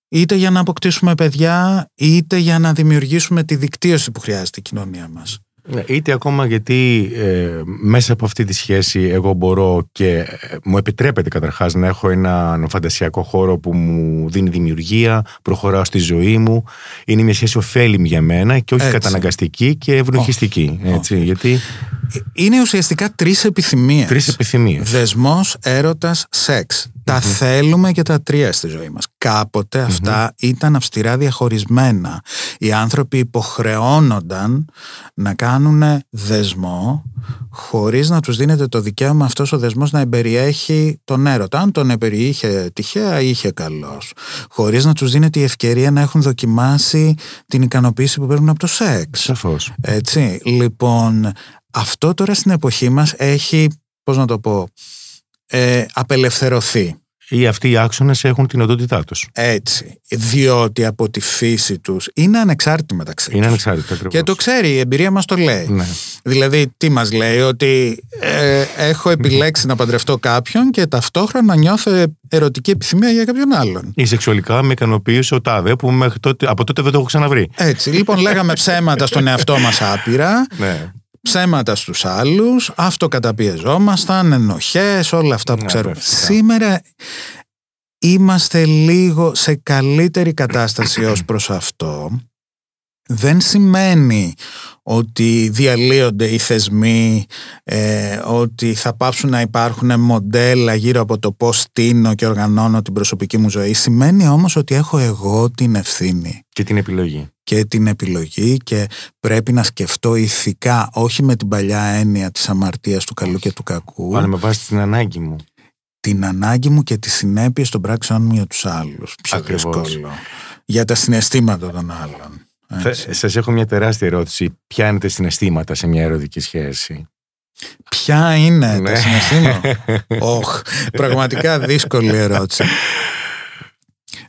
είτε για να αποκτήσουμε παιδιά είτε για να δημιουργήσουμε τη δικτύωση που χρειάζεται η κοινωνία μας. Ναι, είτε ακόμα γιατί ε, μέσα από αυτή τη σχέση εγώ μπορώ και ε, μου επιτρέπεται καταρχάς να έχω έναν φαντασιακό χώρο που μου δίνει δημιουργία, προχωράω στη ζωή μου. Είναι μια σχέση ωφέλιμη για μένα και όχι Έτσι. καταναγκαστική και ευνοχιστική. Έτσι, γιατί Είναι ουσιαστικά τρεις επιθυμίες. τρεις επιθυμίες. Δεσμός, έρωτας, σεξ. Τα θέλουμε και τα τρία στη ζωή μας. καποτε αυτά ήταν αυστηρά διαχωρισμένα. Οι άνθρωποι υποχρεώνονταν να κάνουν δεσμό χωρίς να τους δίνεται το δικαίωμα αυτός ο δεσμός να εμπεριέχει τον έρωτα. Αν τον εμπεριείχε τυχαία είχε καλός. Χωρίς να τους δίνεται η ευκαιρία να έχουν δοκιμάσει την ικανοποίηση που παίρνουν από το σεξ. Σαφώς. Έτσι, λοιπόν, αυτό τώρα στην εποχή μας έχει, πώς να το πω, ε, απελευθερωθεί. Ή αυτοί οι άξονες έχουν την οντότητά τους. Έτσι, διότι από τη φύση τους είναι ανεξάρτητοι μεταξύ Είναι τους. ανεξάρτητα ακριβώς. Και το ξέρει, η εμπειρία μας το λέει. Ναι. Δηλαδή, τι μας λέει, ότι ε, έχω επιλέξει να παντρευτώ κάποιον και ταυτόχρονα νιώθω ερωτική επιθυμία για κάποιον άλλον. Ή σεξουαλικά με ικανοποίησε ο Τάδε που μέχρι τότε, από τότε δεν το έχω ξαναβρει. Έτσι, λοιπόν, λέγαμε ψέματα στον εαυτό μας άπειρα, Ναι. Ψέματα στους άλλους, αυτοκαταπιεζόμασταν, ενοχές, όλα αυτά που Ναι, ξέρουμε. φυσικά. Σήμερα είμαστε λίγο σε καλύτερη κατάσταση ως προς αυτό. Δεν σημαίνει ότι διαλύονται οι θεσμοί, ε, ότι θα πάψουν να υπάρχουν μοντέλα γύρω από το πώς στείνω και οργανώνω την προσωπική μου ζωή. Σημαίνει όμως ότι έχω εγώ την ευθύνη Και την επιλογή. Και την επιλογή και πρέπει να σκεφτώ ηθικά, όχι με την παλιά έννοια της αμαρτίας του καλού και του κακού, Αλλά με βάση την ανάγκη μου. την ανάγκη μου και τις συνέπειες των πράξεων μου για τους άλλους. Πιο δύσκολο. Για τα συναισθήματα των άλλων. Σας έχω μια τεράστια ερώτηση. Ποια είναι τα συναισθήματα σε μια ερωτική σχέση; Ποια είναι τα ναι. συναισθήματα; Όχ, πραγματικά δύσκολη ερώτηση.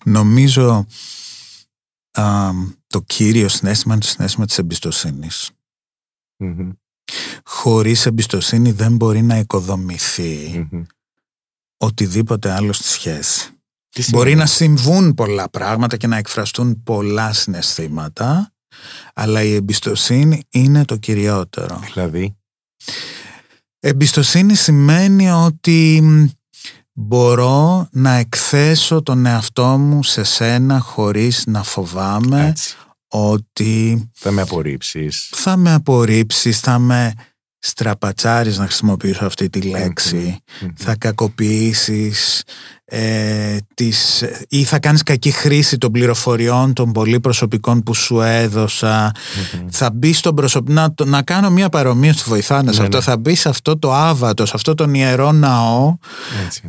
Νομίζω το κύριο συνέστημα είναι το συνέστημα της εμπιστοσύνης. Χωρίς εμπιστοσύνη δεν μπορεί να οικοδομηθει οτιδήποτε άλλο στη σχέση. Μπορεί να συμβούν πολλά πράγματα και να εκφραστούν πολλά συναισθήματα, αλλά η εμπιστοσύνη είναι το κυριότερο. Δηλαδή; Εμπιστοσύνη σημαίνει ότι μπορώ να εκθέσω τον εαυτό μου σε σένα χωρίς να φοβάμαι ότι... Θα με απορρίψεις. Θα με απορρίψεις, θα με στραπατσάρεις να χρησιμοποιήσω αυτή τη λεξη θα κακοποιήσεις ε, τις, ή θα κάνεις κακή χρήση των πληροφοριών των πολύ προσωπικών που σου έδωσα. Θα μπει στον προσωπικό να, να κάνω μια παρομοία στη βοηθάνε σε ναι, αυτό. ναι. θα μπει σε αυτό το άβατο σε αυτό τον ιερό ναό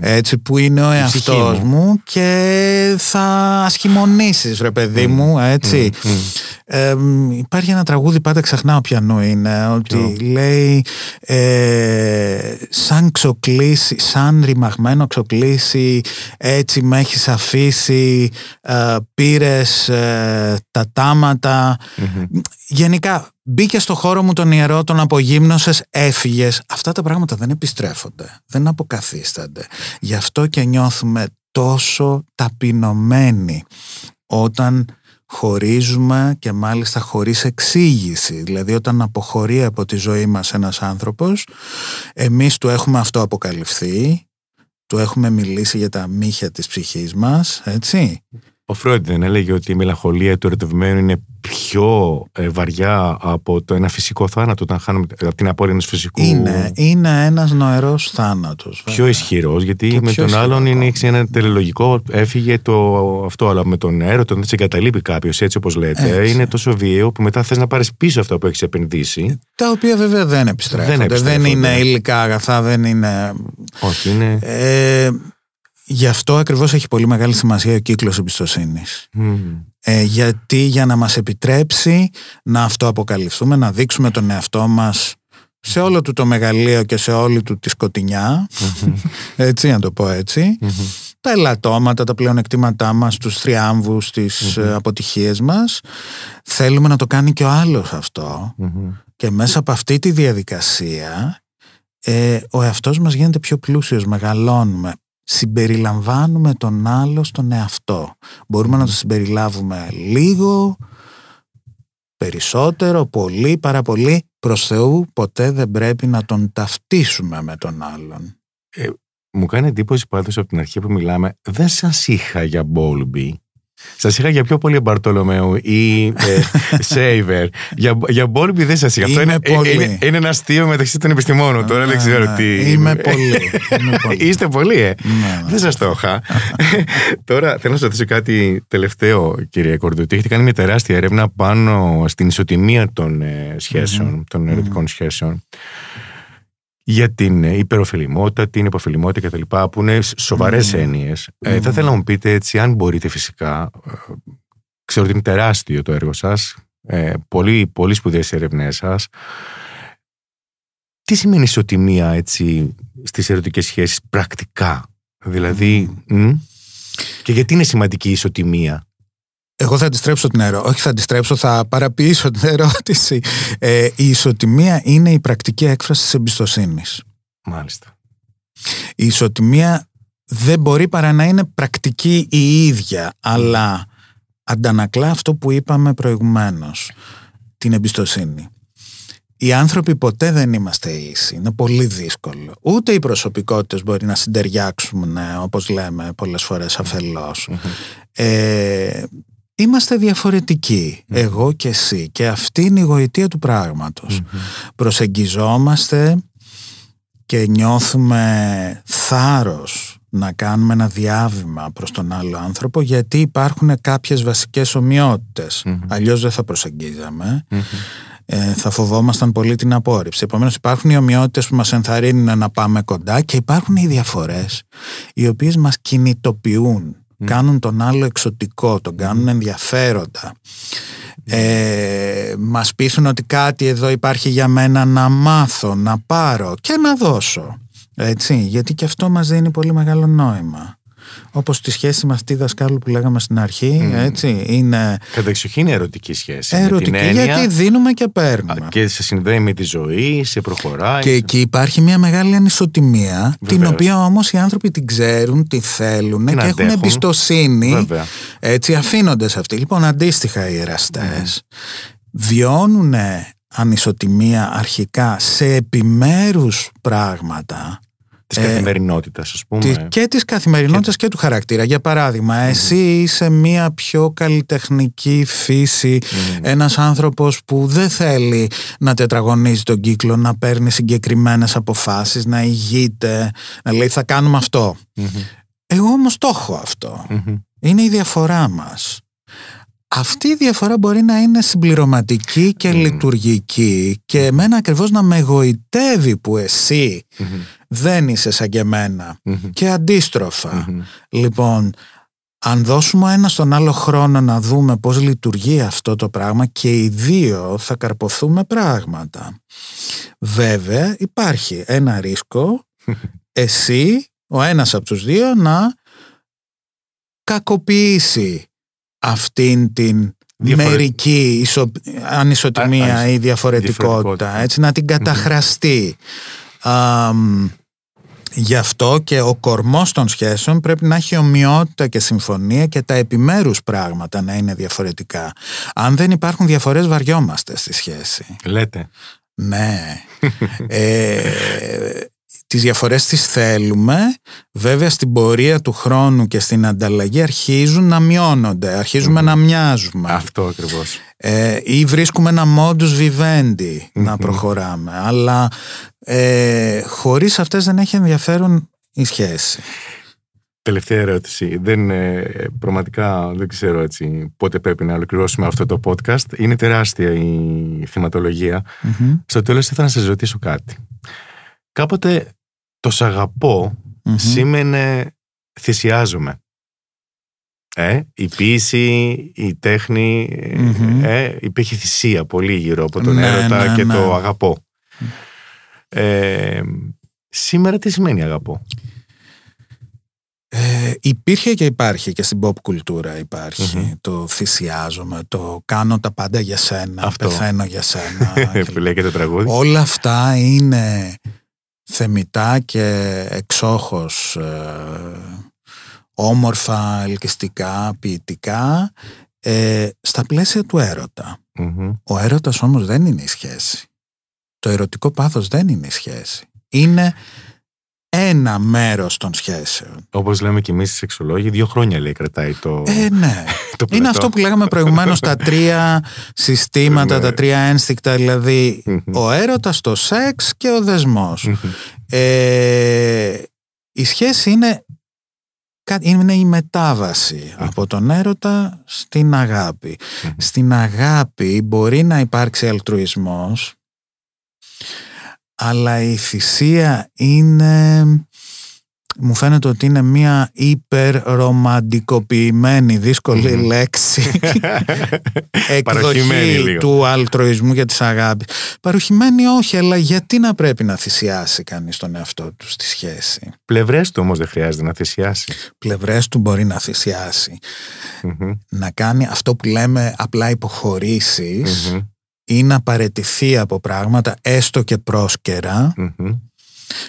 έτσι, που είναι ο εαυτός μου. και θα ασχημονήσεις ρε παιδί μου έτσι. Ε, υπάρχει ένα τραγούδι πάντα ξεχνάω πιανού είναι ότι λέει ε, σαν ξοκλήσει σαν ρημαγμένο ξοκλήσει έτσι με έχεις αφήσει, ε, πήρες ε, τα ταματα Γενικά μπήκε στο χώρο μου τον ιερό, τον απογύμνωσες, έφυγες. Αυτά τα πράγματα δεν επιστρέφονται, δεν αποκαθίστανται. Γι' αυτό και νιώθουμε τόσο ταπεινωμένοι όταν χωρίζουμε και μάλιστα χωρίς εξήγηση. Δηλαδή όταν αποχωρεί από τη ζωή μας ένας άνθρωπος, εμείς του έχουμε αυτό αποκαλυφθεί, του έχουμε μιλήσει για τα μύχια της ψυχής μας, έτσι. Ο Φρόιντ δεν έλεγε ότι η μελαγχολία του ερωτευμένου είναι πιο ε, βαριά από το ένα φυσικό θάνατο, όταν χάνουμε από την απώλεια ενός φυσικού. Είναι, είναι ένας νοερός θάνατος. Πιο ισχυρός, γιατί με τον άλλον είναι ένα τελελογικό, έφυγε το αυτό, αλλά με τον έρωτα, όταν σε εγκαταλείπει κάποιος, έτσι όπως λέτε, είναι τόσο βίαιο που μετά θες να πάρεις πίσω αυτό που έχεις επενδύσει. Τα οποία βέβαια δεν επιστρέφονται. Δεν, δεν είναι υλικά αγαθά, δεν είναι. Όχι, είναι. Ε, Γι' αυτό ακριβώς έχει πολύ μεγάλη σημασία ο κύκλος εμπιστοσύνης. Ε, γιατί για να μας επιτρέψει να αυτοαποκαλυφθούμε, να δείξουμε τον εαυτό μας σε όλο του το μεγαλείο και σε όλη του τη σκοτεινια έτσι να το πω ετσι τα ελαττώματα, τα πλεονεκτήματά μας, τους θριάμβους, τις mm αποτυχίες μας, θέλουμε να το κάνει και ο άλλος και μέσα από αυτή τη διαδικασία ε, ο εαυτός μας γίνεται πιο πλούσιος, μεγαλώνουμε συμπεριλαμβάνουμε τον άλλο στον εαυτό. Μπορούμε να το συμπεριλάβουμε λίγο, περισσότερο, πολύ, πάρα πολύ. Προς Θεού ποτέ δεν πρέπει να τον ταυτίσουμε με τον άλλον. Ε, μου κάνει εντύπωση πάντως από την αρχή που μιλάμε, δεν σας είχα για Μπόλμπι Σας είχα για πιο πολύ Μπαρτολομέου ή ε, Σέιβερ. για, για Μπόλμπι δεν σας είχα. Αυτό είναι, είναι, είναι, ένα αστείο μεταξύ των επιστημόνων. Τώρα δεν ξέρω ναι, τι. Είμαι πολύ. Είστε πολύ, ε. Ναι, ναι. δεν σας το είχα. Τώρα θέλω να σας ρωτήσω κάτι τελευταίο, κύριε Κορδούτη. Έχετε κάνει μια τεράστια έρευνα πάνω στην ισοτιμία των ε, σχέσεων, των ερωτικών σχέσεων για την υπεροφιλημότητα, την υποφιλημότητα κτλ. που είναι σοβαρές mm. έννοιες. Ε, θα ήθελα να μου πείτε έτσι, αν μπορείτε φυσικά. Ε, ξέρω ότι είναι τεράστιο το έργο σας. Ε, πολύ, πολύ σπουδαίες έρευνές σας. Τι σημαίνει ισοτιμία έτσι στις ερωτικές σχέσεις πρακτικά; Δηλαδή, και γιατί είναι σημαντική η ισοτιμία; Εγώ θα αντιστρέψω την ερώτηση. Όχι, θα αντιστρέψω, θα παραποιήσω την ερώτηση. Ε, η ισοτιμία είναι η πρακτική έκφραση της εμπιστοσύνης. Μάλιστα. Η ισοτιμία δεν μπορεί παρά να είναι πρακτική η ίδια, αλλά αντανακλά αυτό που είπαμε προηγουμένως, την εμπιστοσύνη. Οι άνθρωποι ποτέ δεν είμαστε ίσοι. Είναι πολύ δύσκολο. Ούτε οι προσωπικότητες μπορεί να συντεριάξουν, όπως λέμε πολλές φορές Ε, Είμαστε διαφορετικοί, εγώ και εσύ. Και αυτή είναι η γοητεία του πραγματος Προσεγγιζόμαστε και νιώθουμε θάρρος να κάνουμε ένα διάβημα προς τον άλλο άνθρωπο γιατί υπάρχουν κάποιες βασικές Αλλιώς δεν θα προσεγγίζαμε. ε, θα φοβόμασταν πολύ την απόρριψη. Επομένως υπάρχουν οι ομοιότητες που μας ενθαρρύνουν να πάμε κοντά και υπάρχουν οι διαφορές οι οποίες μας κινητοποιούν, κάνουν τον άλλο εξωτικό, τον κάνουν ενδιαφέροντα. Ε, μας πείθουν ότι κάτι εδώ υπάρχει για μένα να μάθω, να πάρω και να δώσω. Έτσι, γιατί και αυτό μας δίνει πολύ μεγάλο νόημα. Όπως τη σχέση με αυτή δασκάλου που λέγαμε στην αρχή, έτσι, είναι... Κατεξοχήν είναι ερωτική σχέση. Ερωτική, γιατί δίνουμε και παίρνουμε. Και σε συνδέει με τη ζωή, σε προχωράει. Και εκεί υπάρχει μια μεγάλη ανισοτιμία, την οποία όμως οι άνθρωποι την ξέρουν, τη θέλουν και έχουν εμπιστοσύνη. Βέβαια. Έτσι, αφήνονται σε αυτή. Λοιπόν, αντίστοιχα οι εραστές βιώνουν ανισοτιμία αρχικά σε επιμέρους πράγματα Της ε, καθημερινότητας, ας πούμε. Και της καθημερινότητας και... του χαρακτήρα. Για παράδειγμα, εσύ είσαι μία πιο καλλιτεχνική φύση, mm. ένας άνθρωπος που δεν θέλει να τετραγωνίζει τον κύκλο, να παίρνει συγκεκριμένες αποφάσεις, να ηγείται, να λέει θα κάνουμε αυτό. Εγώ όμως το έχω αυτό. Είναι η διαφορά μας αυτή η διαφορά μπορεί να είναι συμπληρωματική και λειτουργική και εμένα ακριβώς να με εγωιτεύει που εσύ δεν είσαι σαν και εμενα και αντιστροφα Λοιπόν, αν δώσουμε ένα στον άλλο χρόνο να δούμε πώς λειτουργεί αυτό το πράγμα και οι δύο θα καρποθούμε πράγματα. Βέβαια υπάρχει ένα ρίσκο εσύ, ο ένας από τους δύο, να κακοποιήσει αυτήν την μερική ισο... ανισοτιμία ή διαφορετικότητα, έτσι, να την καταχραστεί. γι' αυτό και ο κορμός των σχέσεων πρέπει να έχει ομοιότητα και συμφωνία και τα επιμέρους πράγματα να είναι διαφορετικά. Αν δεν υπάρχουν διαφορές βαριόμαστε στη σχέση. Λέτε. Ναι. ε, τις διαφορές τις θέλουμε, βέβαια στην πορεία του χρόνου και στην ανταλλαγή αρχίζουν να μειώνονται, να μοιάζουμε. Αυτό ακριβώς. Ε, ή βρίσκουμε ένα modus vivendi να προχωράμε, αλλά ε, χωρίς αυτές δεν έχει ενδιαφέρον η σχέση. Τελευταία ερώτηση. Δεν, ε, πραγματικά δεν ξέρω έτσι πότε πρέπει να ολοκληρώσουμε αυτό το podcast. Είναι τεράστια η θεματολογία. Στο τέλος ήθελα να σας ρωτήσω κάτι. Κάποτε το σ' αγαπω σήμαινε θυσιάζομαι. Ε, η ποίηση, η τεχνη ε, υπήρχε θυσία πολύ γύρω από τον ναι, έρωτα ναι, και το ναι. αγαπώ. Ε, σήμερα τι σημαίνει αγαπώ; Ε, υπήρχε και υπάρχει και στην pop κουλτούρα υπάρχει το θυσιάζομαι, το κάνω τα πάντα για σένα, Αυτό. πεθαίνω για σένα. που λέει και το τραγούδι. Όλα αυτά είναι θεμητά και εξόχως ε, όμορφα, ελκυστικά, ποιητικά ε, στα πλαίσια του ερωτα Ο έρωτας όμως δεν είναι η σχέση. Το ερωτικό πάθος δεν είναι η σχέση. Είναι ένα μέρος των σχέσεων. Όπως λέμε και εμείς οι σεξολόγοι, δύο χρόνια λέει κρατάει το Ε, ναι. το είναι αυτό που λέγαμε προηγουμένως τα τρία συστήματα, ναι. τα τρία ένστικτα, δηλαδή ο έρωτας, το σεξ και ο δεσμός. Ε, η σχέση είναι, είναι η μετάβαση από τον έρωτα στην αγάπη. Στην αγάπη μπορεί να υπάρξει αλτρουισμός αλλά η θυσία είναι μου φαίνεται ότι είναι μια υπερρομαντικοποιημένη δύσκολη λέξη εκδοχή του αλτροισμού και της αγάπης. Παροχημένη όχι, αλλά γιατί να πρέπει να θυσιάσει κανείς τον εαυτό του στη σχέση; Πλευρές του όμως δεν χρειάζεται να θυσιάσει. Πλευρές του μπορεί να θυσιασει Να κάνει αυτό που λέμε απλά ή να παρετηθεί από πράγματα έστω και προσκερα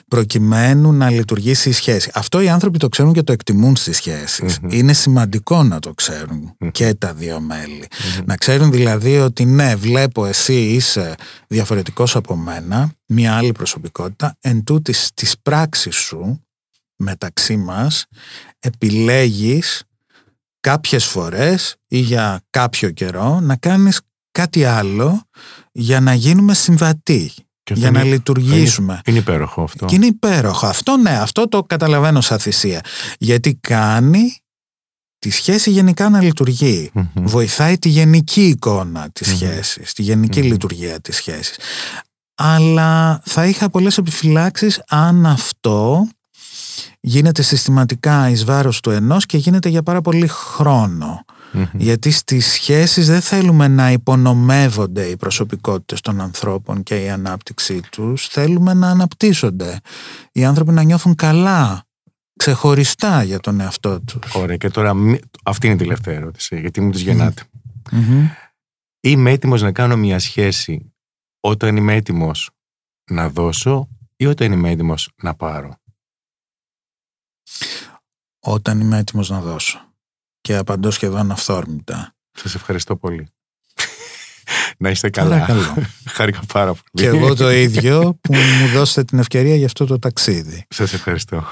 προκειμένου να λειτουργήσει η σχέση. Αυτό οι άνθρωποι το ξέρουν και το εκτιμούν στις σχεσεις Είναι σημαντικό να το ξέρουν και τα δύο μέλη. Να ξέρουν δηλαδή ότι ναι, βλέπω εσύ είσαι διαφορετικός από μένα, μια άλλη προσωπικότητα, εν τούτης της πράξης σου μεταξύ μας επιλέγεις κάποιες φορές ή για κάποιο καιρό να κάνεις κάτι άλλο για να γίνουμε συμβατοί. για να λειτουργήσουμε. Είναι, είναι υπέροχο αυτό. Και είναι υπέροχο. Αυτό ναι, αυτό το καταλαβαίνω σαν θυσία. Γιατί κάνει τη σχέση γενικά να λειτουργει Βοηθάει τη γενική εικόνα της σχέσης, τη γενικη λειτουργία της σχέσης. Αλλά θα είχα πολλές επιφυλάξεις αν αυτό γίνεται συστηματικά εις βάρος του ενός και γίνεται για πάρα πολύ Γιατί στις σχέσεις δεν θέλουμε να υπονομεύονται οι προσωπικότητες των ανθρώπων και η ανάπτυξή τους. Θέλουμε να αναπτύσσονται. Οι άνθρωποι να νιώθουν καλά ξεχωριστά για τον εαυτό τους. Ωραία. Και τώρα αυτή είναι η τελευταία ερώτηση, γιατί μου τις γεννάτε. Είμαι έτοιμος να κάνω μια σχέση όταν είμαι έτοιμος να δώσω ή όταν είμαι έτοιμος να πάρω; Όταν είμαι έτοιμος να δώσω. Και απαντώ σχεδόν αυθόρμητα. Σας ευχαριστώ πολύ. να είστε καλά. Παρακαλώ. Χάρηκα πάρα πολύ. Και εγώ το ίδιο που μου δώσετε την ευκαιρία για αυτό το ταξίδι. Σας ευχαριστώ.